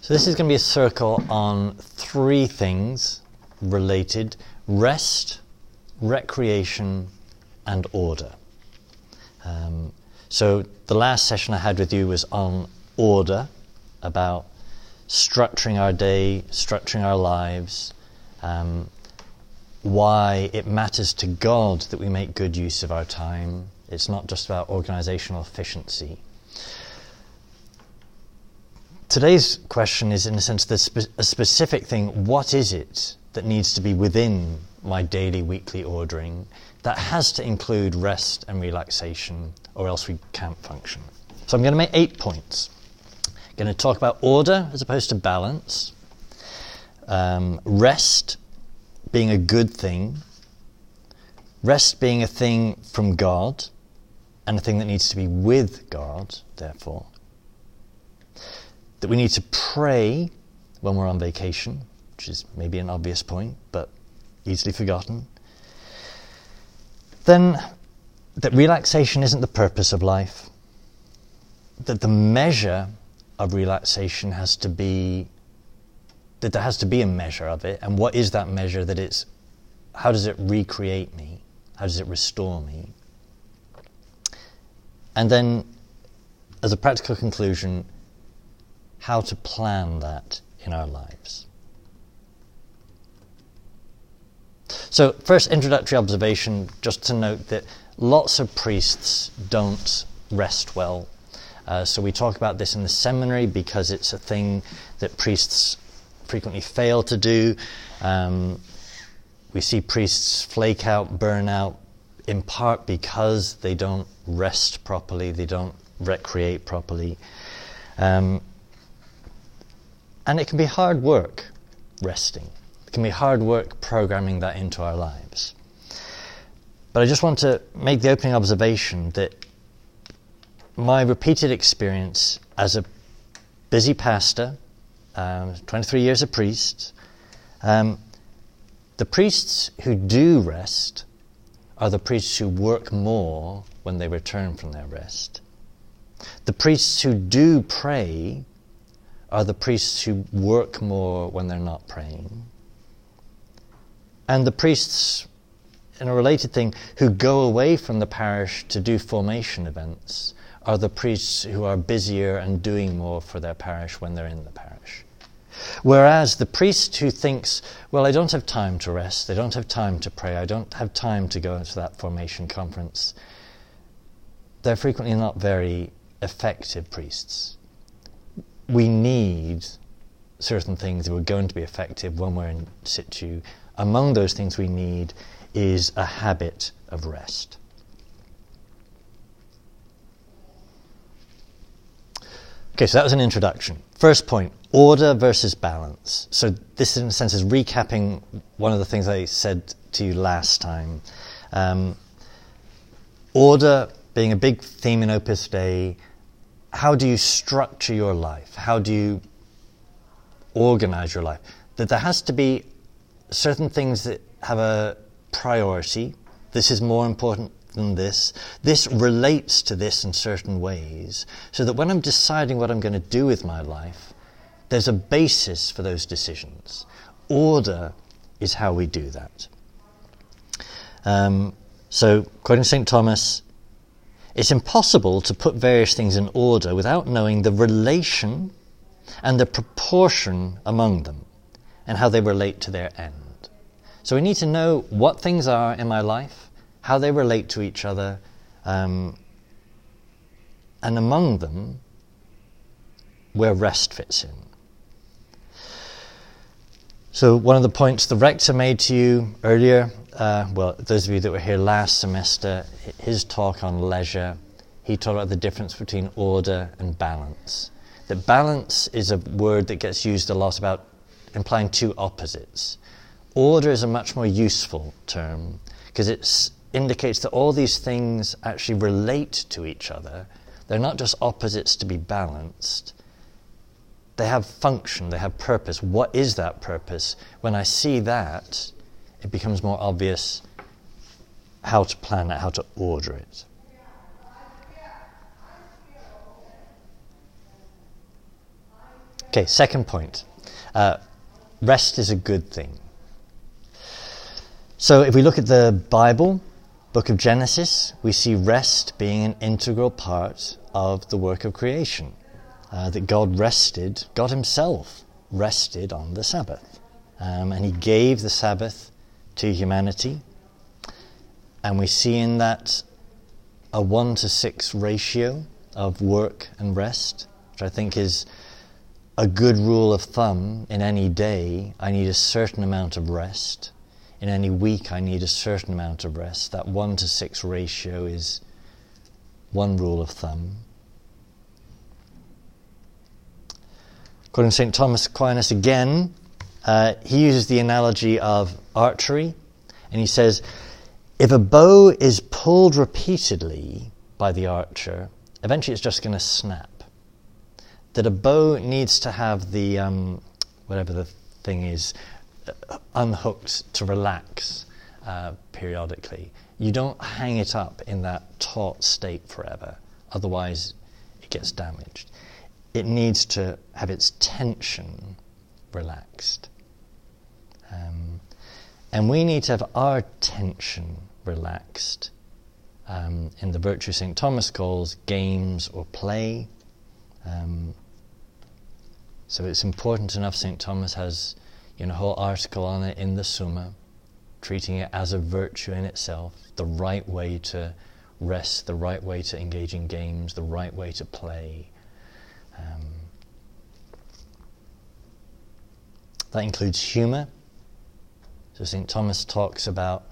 So, this is going to be a circle on three things related rest, recreation, and order. Um, so, the last session I had with you was on order, about structuring our day, structuring our lives, um, why it matters to God that we make good use of our time. It's not just about organizational efficiency. Today's question is, in a sense, spe- a specific thing. What is it that needs to be within my daily, weekly ordering that has to include rest and relaxation, or else we can't function? So I'm going to make eight points. I'm going to talk about order as opposed to balance, um, rest being a good thing, rest being a thing from God, and a thing that needs to be with God, therefore that we need to pray when we're on vacation, which is maybe an obvious point, but easily forgotten. Then, that relaxation isn't the purpose of life, that the measure of relaxation has to be, that there has to be a measure of it, and what is that measure? That it's, how does it recreate me? How does it restore me? And then, as a practical conclusion, how to plan that in our lives. So, first introductory observation just to note that lots of priests don't rest well. Uh, so, we talk about this in the seminary because it's a thing that priests frequently fail to do. Um, we see priests flake out, burn out, in part because they don't rest properly, they don't recreate properly. Um, and it can be hard work resting. It can be hard work programming that into our lives. But I just want to make the opening observation that my repeated experience as a busy pastor, um, 23 years a priest, um, the priests who do rest are the priests who work more when they return from their rest. The priests who do pray are the priests who work more when they're not praying. And the priests, in a related thing, who go away from the parish to do formation events are the priests who are busier and doing more for their parish when they're in the parish. Whereas the priest who thinks, well, I don't have time to rest, I don't have time to pray, I don't have time to go to that formation conference, they're frequently not very effective priests we need certain things that are going to be effective when we're in situ. Among those things we need is a habit of rest. Okay, so that was an introduction. First point order versus balance. So, this, in a sense, is recapping one of the things I said to you last time. Um, order being a big theme in Opus Dei, how do you structure your life? How do you organize your life? That there has to be certain things that have a priority. This is more important than this. This relates to this in certain ways. So that when I'm deciding what I'm going to do with my life, there's a basis for those decisions. Order is how we do that. Um, so, quoting St. Thomas, it's impossible to put various things in order without knowing the relation and the proportion among them and how they relate to their end. So we need to know what things are in my life, how they relate to each other, um, and among them, where rest fits in. So, one of the points the rector made to you earlier uh, well, those of you that were here last semester, his talk on leisure, he talked about the difference between order and balance. That balance is a word that gets used a lot about implying two opposites. Order is a much more useful term because it indicates that all these things actually relate to each other. They're not just opposites to be balanced. They have function, they have purpose. What is that purpose? When I see that, it becomes more obvious how to plan it, how to order it. Okay, second point. Uh, rest is a good thing. So if we look at the Bible, book of Genesis, we see rest being an integral part of the work of creation. Uh, that God rested, God Himself rested on the Sabbath. Um, and He gave the Sabbath to humanity. And we see in that a one to six ratio of work and rest, which I think is a good rule of thumb. In any day, I need a certain amount of rest. In any week, I need a certain amount of rest. That one to six ratio is one rule of thumb. According to St. Thomas Aquinas again, uh, he uses the analogy of archery, and he says, if a bow is pulled repeatedly by the archer, eventually it's just going to snap. That a bow needs to have the, um, whatever the thing is, uh, unhooked to relax uh, periodically. You don't hang it up in that taut state forever, otherwise, it gets damaged. It needs to have its tension relaxed. Um, and we need to have our tension relaxed um, in the virtue St. Thomas calls games or play. Um, so it's important enough. St. Thomas has you know, a whole article on it in the Summa, treating it as a virtue in itself, the right way to rest, the right way to engage in games, the right way to play. Um, that includes humour. So St. Thomas talks about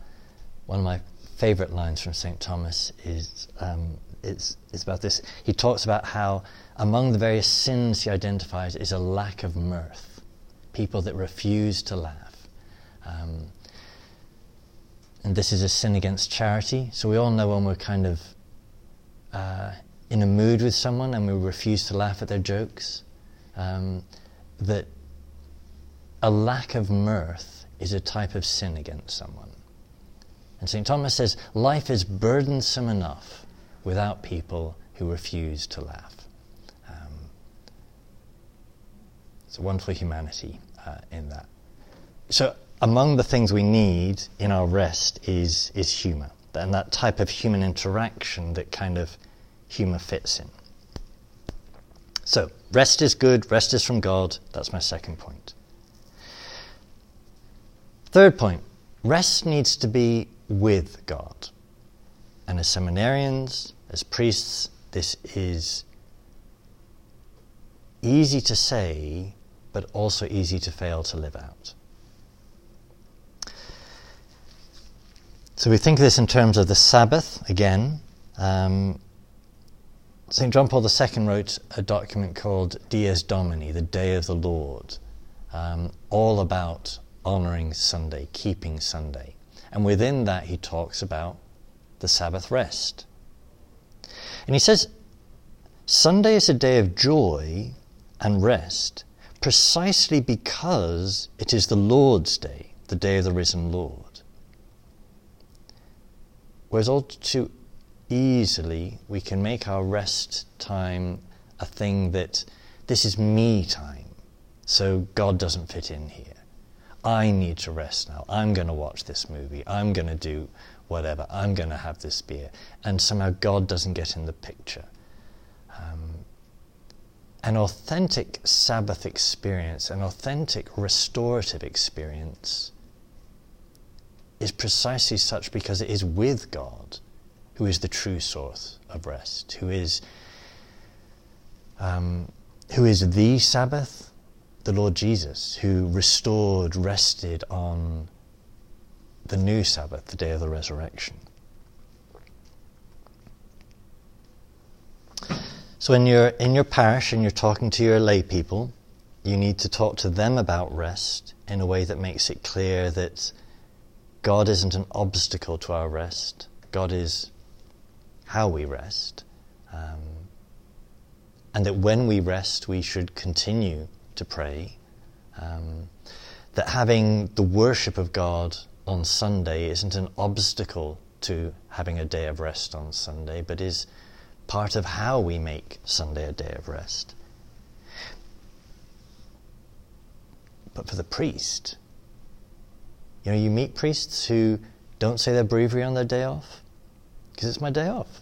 one of my favorite lines from St. Thomas is, um, is, is about this. He talks about how among the various sins he identifies is a lack of mirth, people that refuse to laugh. Um, and this is a sin against charity. So we all know when we're kind of uh, in a mood with someone and we refuse to laugh at their jokes, um, that a lack of mirth is a type of sin against someone. And St. Thomas says, life is burdensome enough without people who refuse to laugh. Um, it's a wonderful humanity uh, in that. So, among the things we need in our rest is, is humour, and that type of human interaction that kind of humour fits in. So, rest is good, rest is from God. That's my second point. Third point rest needs to be with God. And as seminarians, as priests, this is easy to say, but also easy to fail to live out. So we think of this in terms of the Sabbath again. Um, St. John Paul II wrote a document called Dies Domini, the Day of the Lord, um, all about honouring Sunday, keeping Sunday. And within that, he talks about the Sabbath rest. And he says, Sunday is a day of joy and rest precisely because it is the Lord's day, the day of the risen Lord. Whereas all too easily we can make our rest time a thing that this is me time, so God doesn't fit in here. I need to rest now. I'm going to watch this movie. I'm going to do whatever. I'm going to have this beer. And somehow God doesn't get in the picture. Um, an authentic Sabbath experience, an authentic restorative experience, is precisely such because it is with God, who is the true source of rest, who is, um, who is the Sabbath, the Lord Jesus, who restored, rested on the new Sabbath, the day of the resurrection. So, when you're in your parish and you're talking to your lay people, you need to talk to them about rest in a way that makes it clear that God isn't an obstacle to our rest. God is how we rest. Um, and that when we rest, we should continue to pray. Um, that having the worship of God on Sunday isn't an obstacle to having a day of rest on Sunday, but is part of how we make Sunday a day of rest. but for the priest. You know, you meet priests who don't say their breviary on their day off because it's my day off.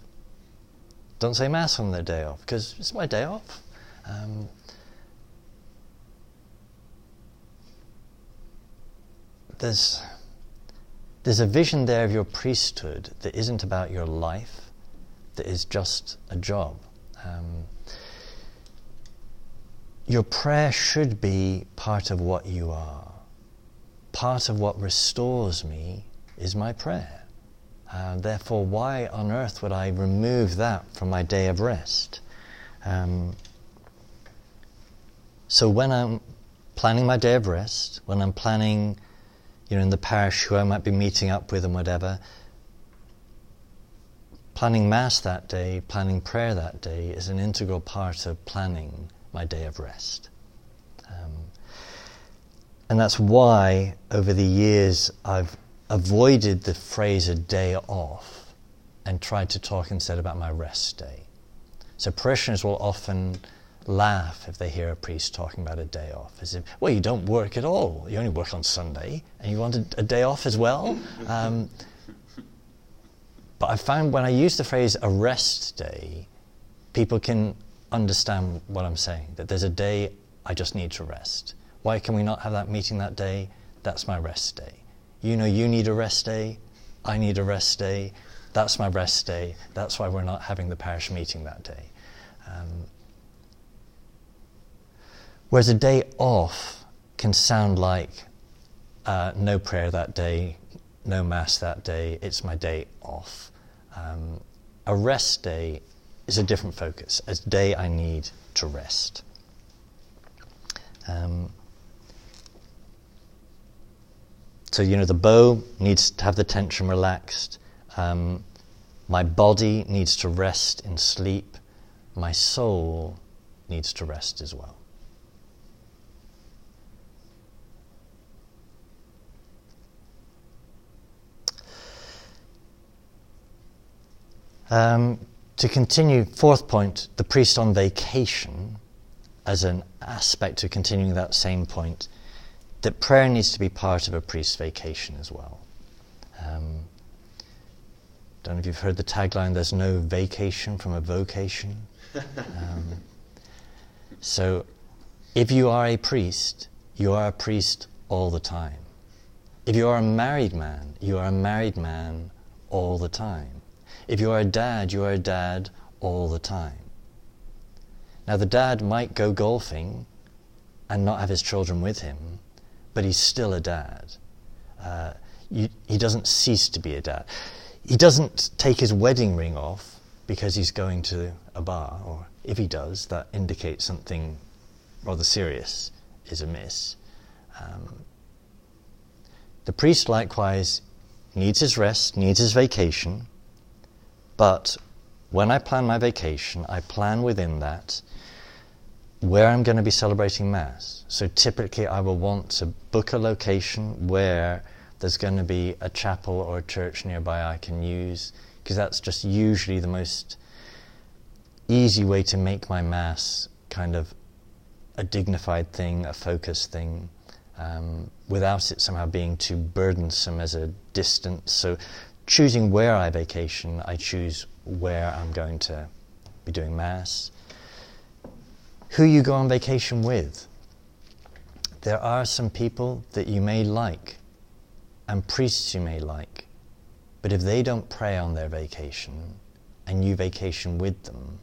Don't say Mass on their day off because it's my day off. Um, there's, there's a vision there of your priesthood that isn't about your life, that is just a job. Um, your prayer should be part of what you are. Part of what restores me is my prayer. Uh, therefore, why on earth would I remove that from my day of rest? Um, so when I'm planning my day of rest, when I'm planning, you know, in the parish who I might be meeting up with and whatever, planning Mass that day, planning prayer that day is an integral part of planning my day of rest. Um, and that's why over the years I've avoided the phrase a day off and tried to talk instead about my rest day. So parishioners will often laugh if they hear a priest talking about a day off, as if, well, you don't work at all. You only work on Sunday, and you want a, a day off as well. Um, but I found when I use the phrase a rest day, people can understand what I'm saying. That there's a day I just need to rest. Why can we not have that meeting that day? That's my rest day. You know, you need a rest day. I need a rest day. That's my rest day. That's why we're not having the parish meeting that day. Um, whereas a day off can sound like uh, no prayer that day, no mass that day, it's my day off. Um, a rest day is a different focus, a day I need to rest. Um, So, you know, the bow needs to have the tension relaxed. Um, my body needs to rest in sleep. My soul needs to rest as well. Um, to continue, fourth point, the priest on vacation, as an aspect to continuing that same point, that prayer needs to be part of a priest's vacation as well. Um, don't know if you've heard the tagline, there's no vacation from a vocation. Um, so, if you are a priest, you are a priest all the time. If you are a married man, you are a married man all the time. If you are a dad, you are a dad all the time. Now, the dad might go golfing and not have his children with him, but he's still a dad. Uh, you, he doesn't cease to be a dad. He doesn't take his wedding ring off because he's going to a bar, or if he does, that indicates something rather serious is amiss. Um, the priest likewise needs his rest, needs his vacation, but when I plan my vacation, I plan within that where I'm going to be celebrating Mass. So typically, I will want to book a location where there's going to be a chapel or a church nearby I can use, because that's just usually the most easy way to make my Mass kind of a dignified thing, a focused thing, um, without it somehow being too burdensome as a distance. So, choosing where I vacation, I choose where I'm going to be doing Mass who you go on vacation with. There are some people that you may like and priests you may like, but if they don't pray on their vacation and you vacation with them,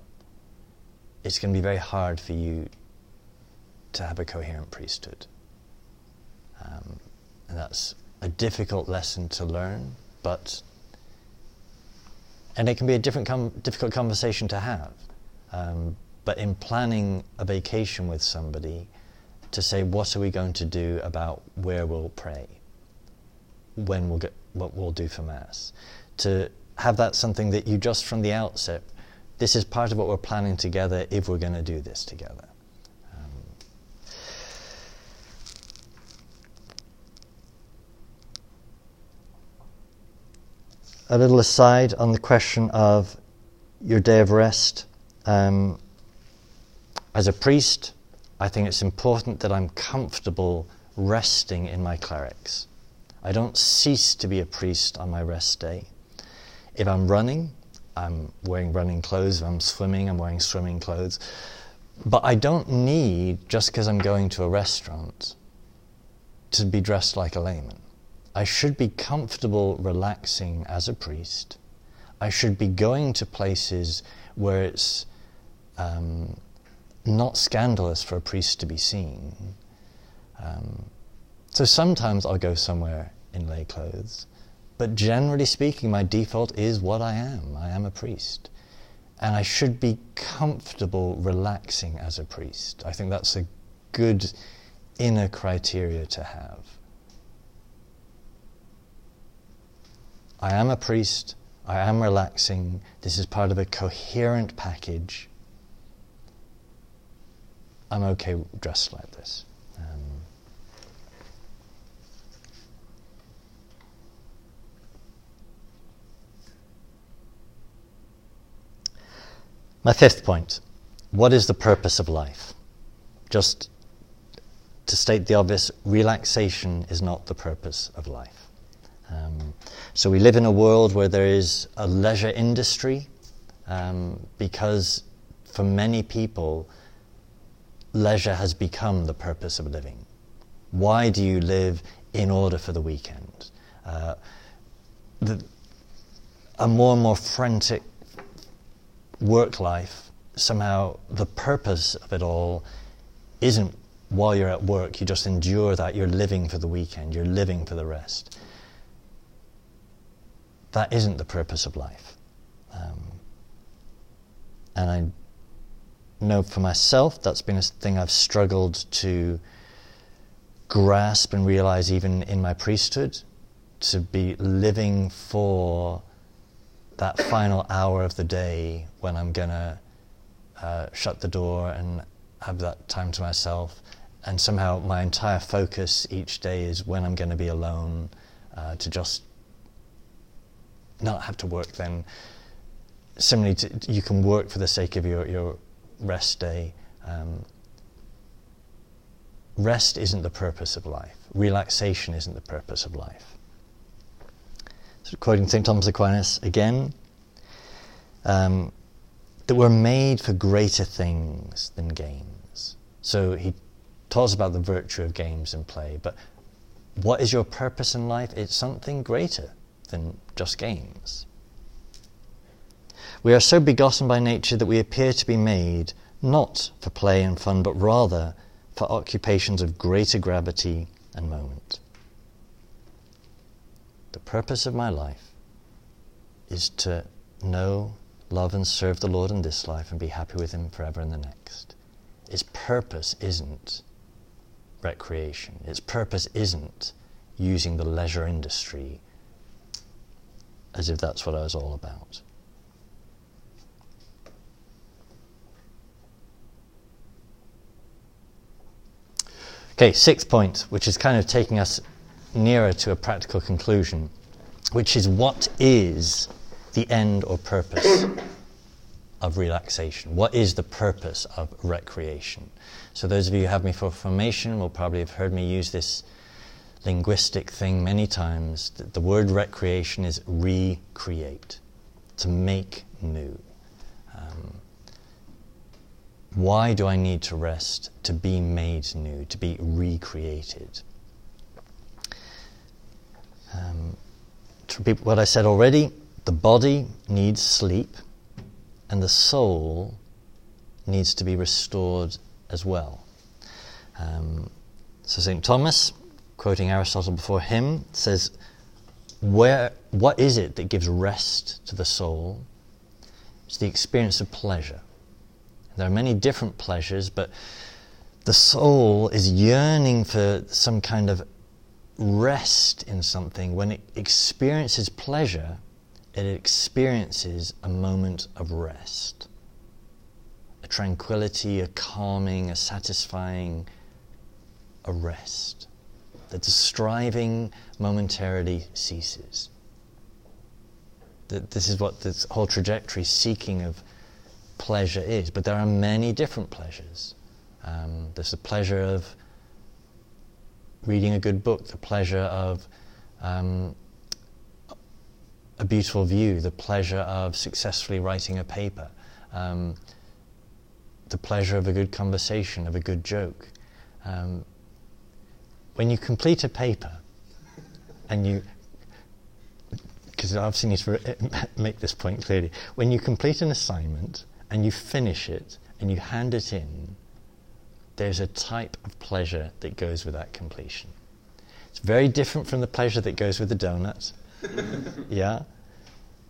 it's going to be very hard for you to have a coherent priesthood. Um, and that's a difficult lesson to learn, but and it can be a different com- difficult conversation to have. Um, but in planning a vacation with somebody, to say what are we going to do about where we'll pray, when we'll get what we'll do for mass, to have that something that you just from the outset, this is part of what we're planning together if we're going to do this together. Um, a little aside on the question of your day of rest. Um, as a priest, I think it's important that I'm comfortable resting in my clerics. I don't cease to be a priest on my rest day. If I'm running, I'm wearing running clothes. If I'm swimming, I'm wearing swimming clothes. But I don't need, just because I'm going to a restaurant, to be dressed like a layman. I should be comfortable relaxing as a priest. I should be going to places where it's um, not scandalous for a priest to be seen. Um, so sometimes I'll go somewhere in lay clothes, but generally speaking, my default is what I am. I am a priest. And I should be comfortable relaxing as a priest. I think that's a good inner criteria to have. I am a priest. I am relaxing. This is part of a coherent package. I'm okay dressed like this. Um, my fifth point what is the purpose of life? Just to state the obvious, relaxation is not the purpose of life. So we live in a world where there is a leisure industry um, because for many people, leisure has become the purpose of living. Why do you live in order for the weekend? Uh, the, a more and more frantic work life, somehow the purpose of it all isn't while you're at work, you just endure that, you're living for the weekend, you're living for the rest. That isn't the purpose of life. Um, and I know for myself that's been a thing I've struggled to grasp and realize even in my priesthood to be living for that final hour of the day when I'm going to uh, shut the door and have that time to myself. And somehow my entire focus each day is when I'm going to be alone uh, to just not have to work then. Similarly, to, you can work for the sake of your, your rest day. Um, rest isn't the purpose of life. Relaxation isn't the purpose of life. So quoting St. Thomas Aquinas again, um, that we're made for greater things than games. So he talks about the virtue of games and play, but what is your purpose in life? It's something greater than just games. We are so begotten by nature that we appear to be made not for play and fun, but rather for occupations of greater gravity and moment. The purpose of my life is to know, love, and serve the Lord in this life and be happy with Him forever in the next. Its purpose isn't recreation, its purpose isn't using the leisure industry as if that's what I was all about. Okay, sixth point, which is kind of taking us nearer to a practical conclusion, which is what is the end or purpose of relaxation? What is the purpose of recreation? So, those of you who have me for formation will probably have heard me use this linguistic thing many times. The word recreation is recreate, to make new. Um, why do I need to rest? To be made new, to be recreated. Um, to repeat what I said already, the body needs sleep and the soul needs to be restored as well. Um, so St. Thomas quoting Aristotle before him, says, Where, What is it that gives rest to the soul? It's the experience of pleasure. There are many different pleasures, but the soul is yearning for some kind of rest in something. When it experiences pleasure, it experiences a moment of rest. A tranquility, a calming, a satisfying, a rest that the striving momentarily ceases. That this is what this whole trajectory seeking of pleasure is. But there are many different pleasures. Um, there's the pleasure of reading a good book, the pleasure of um, a beautiful view, the pleasure of successfully writing a paper, um, the pleasure of a good conversation, of a good joke. Um, when you complete a paper and you because I obviously need to make this point clearly. When you complete an assignment and you finish it and you hand it in, there's a type of pleasure that goes with that completion. It's very different from the pleasure that goes with the donuts. yeah?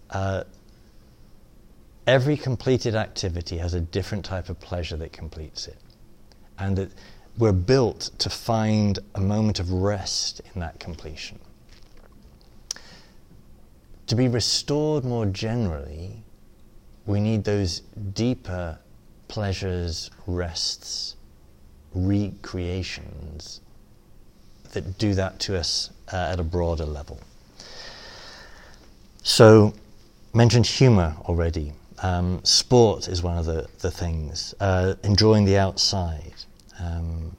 Uh, every completed activity has a different type of pleasure that completes it. And that we're built to find a moment of rest in that completion to be restored more generally, we need those deeper pleasures, rests, recreations that do that to us uh, at a broader level. So, mentioned humor already. Um, sport is one of the, the things. Uh, enjoying the outside. Um,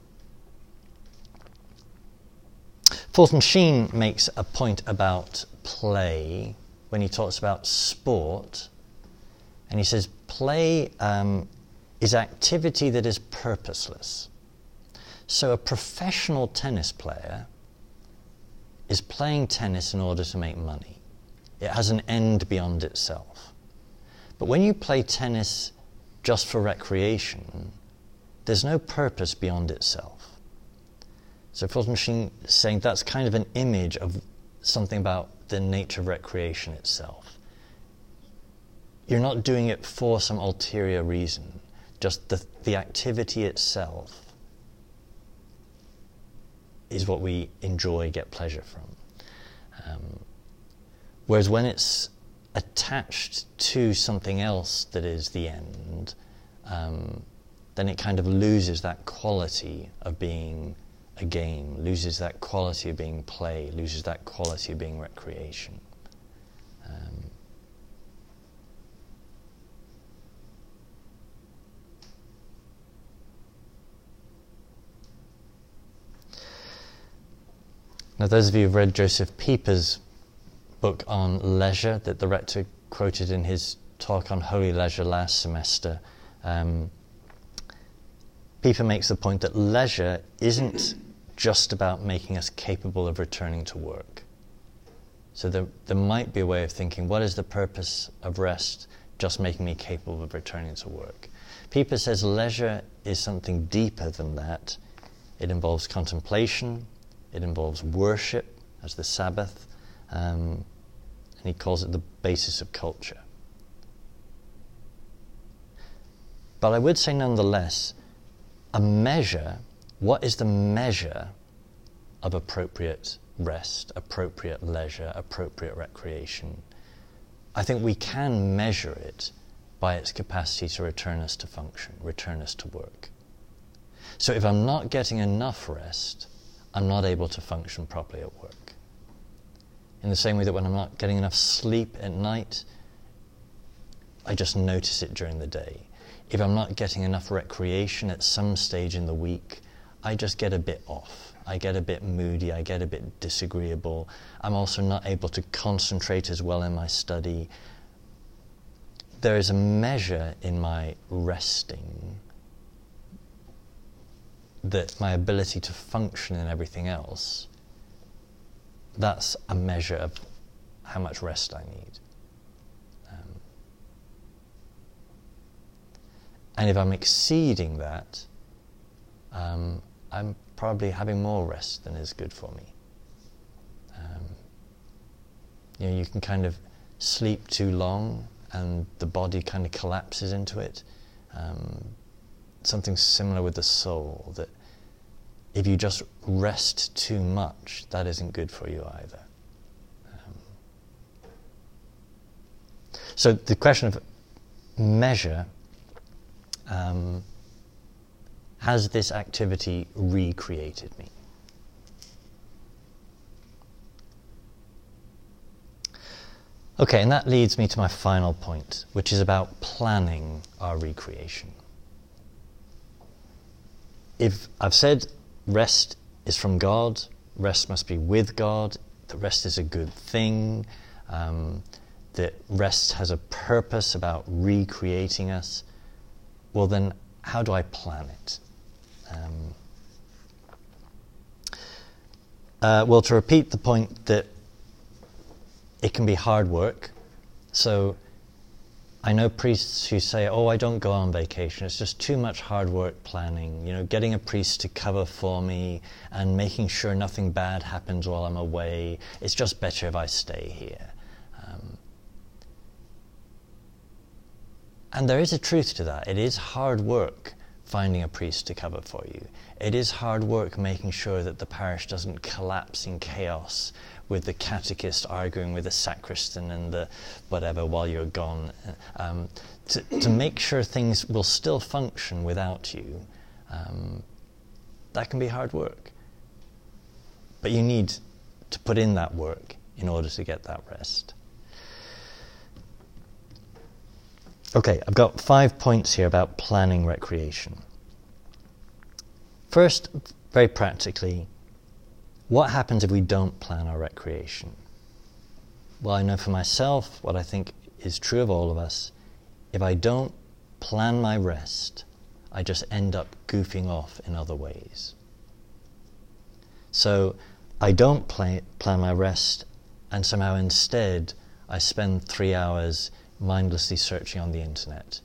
Fulton Sheen makes a point about play when he talks about sport, and he says play um, is activity that is purposeless. So a professional tennis player is playing tennis in order to make money. It has an end beyond itself. But when you play tennis just for recreation, there's no purpose beyond itself. So Sheen is saying that's kind of an image of something about the nature of recreation itself. You're not doing it for some ulterior reason, just the, the activity itself is what we enjoy, get pleasure from. Um, whereas when it's attached to something else that is the end, um, then it kind of loses that quality of being a game, loses that quality of being play, loses that quality of being recreation. Um, now, those of you who've read Joseph Pieper's book on leisure that the rector quoted in his talk on holy leisure last semester, um, Pieper makes the point that leisure isn't just about making us capable of returning to work. So there, there might be a way of thinking what is the purpose of rest? Just making me capable of returning to work. Pieper says leisure is something deeper than that. It involves contemplation, it involves worship as the Sabbath, um, and he calls it the basis of culture. But I would say nonetheless, a measure what is the measure of appropriate rest, appropriate leisure, appropriate recreation? I think we can measure it by its capacity to return us to function, return us to work. So if I'm not getting enough rest, I'm not able to function properly at work. In the same way that when I'm not getting enough sleep at night, I just notice it during the day. If I'm not getting enough recreation at some stage in the week, I just get a bit off. I get a bit moody, I get a bit disagreeable. I'm also not able to concentrate as well in my study. There is a measure in my resting that my ability to function in everything else, that's a measure of how much rest I need. Um, and if I'm exceeding that, um, I'm probably having more rest than is good for me. Um, you know, you can kind of sleep too long and the body kind of collapses into it. Um, something similar with the soul, that if you just rest too much, that isn't good for you either. Um, so the question of measure um, has this activity recreated me? Okay, and that leads me to my final point, which is about planning our recreation. If I've said rest is from God, rest must be with God, that rest is a good thing, um, that rest has a purpose about recreating us, well, then how do I plan it? Um, uh, well, to repeat the point that it can be hard work. So I know priests who say, "Oh, I don't go on vacation. It's just too much hard work planning. You know, getting a priest to cover for me and making sure nothing bad happens while I'm away. It's just better if I stay here." Um, and there is a truth to that. It is hard work finding a priest to cover for you. It is hard work making sure that the parish doesn't collapse in chaos with the catechist arguing with the sacristan and the whatever while you're gone. Um, to, to make sure things will still function without you, um, that can be hard work. But you need to put in that work in order to get that rest. Okay, I've got five points here about planning recreation. First, very practically, what happens if we don't plan our recreation? Well, I know for myself what I think is true of all of us. If I don't plan my rest, I just end up goofing off in other ways. So I don't play, plan my rest, and somehow instead I spend three hours mindlessly searching on the internet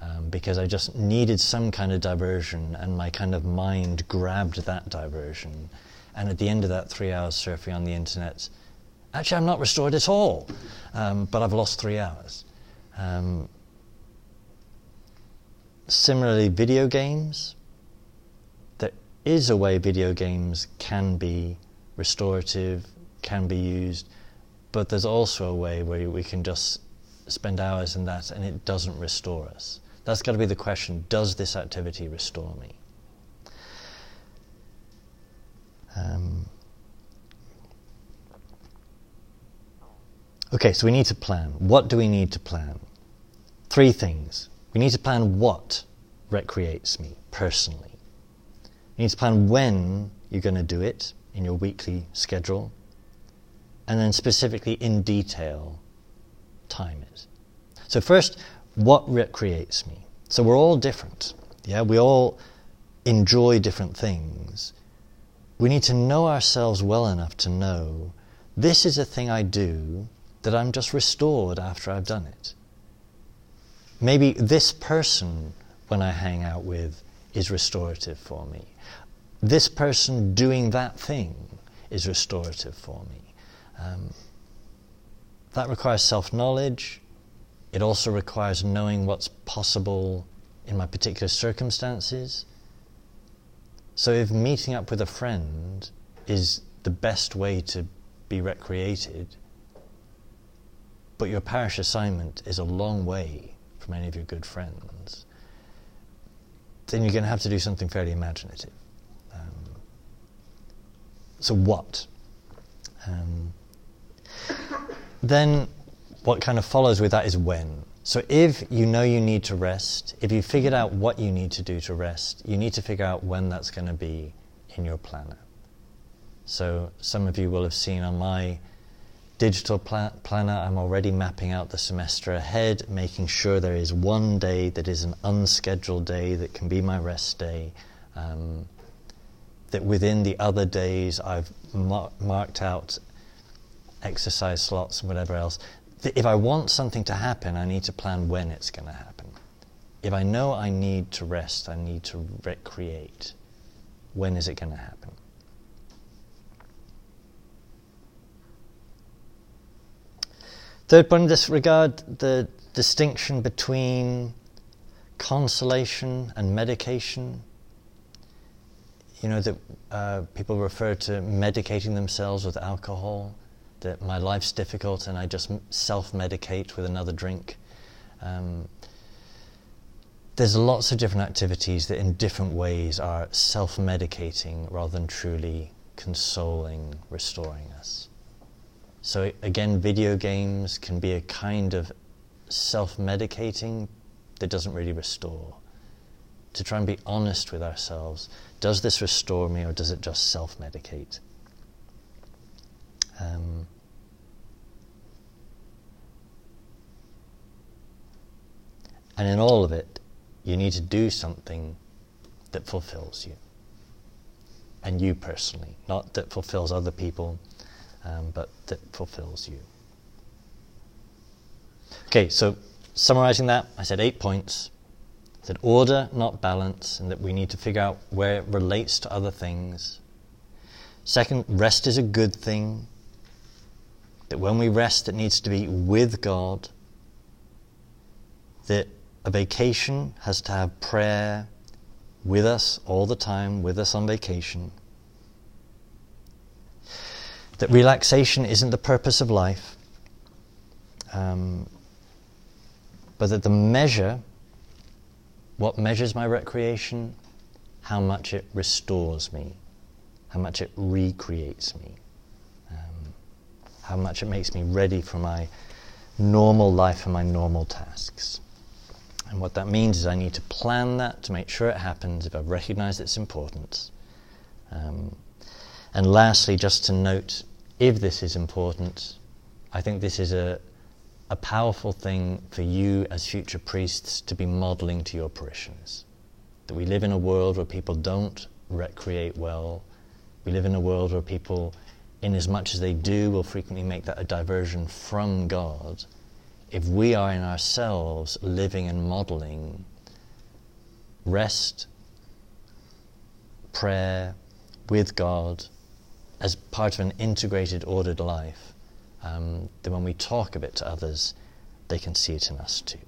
um, because I just needed some kind of diversion, and my kind of mind grabbed that diversion. And at the end of that three hours surfing on the internet, actually, I'm not restored at all, um, but I've lost three hours. Um, similarly, video games. There is a way video games can be restorative, can be used, but there's also a way where we can just spend hours in that and it doesn't restore us. That's got to be the question does this activity restore me? Um, okay, so we need to plan. What do we need to plan? Three things. We need to plan what recreates me personally. You need to plan when you're going to do it in your weekly schedule, and then specifically in detail time is. So, first, what recreates me? So, we're all different. Yeah, we all enjoy different things. We need to know ourselves well enough to know this is a thing I do that I'm just restored after I've done it. Maybe this person, when I hang out with, is restorative for me. This person doing that thing is restorative for me. Um, that requires self knowledge. It also requires knowing what's possible in my particular circumstances. So, if meeting up with a friend is the best way to be recreated, but your parish assignment is a long way from any of your good friends, then you're going to have to do something fairly imaginative. Um, so, what? Um, then what kind of follows with that is when. So if you know you need to rest, if you figured out what you need to do to rest, you need to figure out when that's going to be in your planner. So some of you will have seen on my digital pla- planner, I'm already mapping out the semester ahead, making sure there is one day that is an unscheduled day that can be my rest day. Um, that within the other days I've mar- marked out exercise slots and whatever else. If I want something to happen, I need to plan when it's going to happen. If I know I need to rest, I need to recreate, when is it going to happen? Third point in this regard, the distinction between consolation and medication. You know that uh, people refer to medicating themselves with alcohol that my life's difficult and I just self medicate with another drink. Um, there's lots of different activities that, in different ways, are self medicating rather than truly consoling, restoring us. So, again, video games can be a kind of self medicating that doesn't really restore, to try and be honest with ourselves. Does this restore me or does it just self medicate? Um, and in all of it, you need to do something that fulfills you. And you personally, not that fulfills other people, um, but that fulfills you. Okay, so summarizing that, I said eight points. Said order, not balance, and that we need to figure out where it relates to other things. Second, rest is a good thing. That when we rest, it needs to be with God. That a vacation has to have prayer with us all the time, with us on vacation. That relaxation isn't the purpose of life. Um, but that the measure, what measures my recreation, how much it restores me, how much it recreates me, how much it makes me ready for my normal life and my normal tasks. And what that means is I need to plan that to make sure it happens if I've recognized its importance. Um, and lastly, just to note, if this is important, I think this is a, a powerful thing for you as future priests to be modeling to your parishioners. That we live in a world where people don't recreate well. We live in a world where people, in as much as they do, will frequently make that a diversion from God. If we are in ourselves living and modeling rest, prayer with God as part of an integrated, ordered life, um, then when we talk of it to others, they can see it in us too.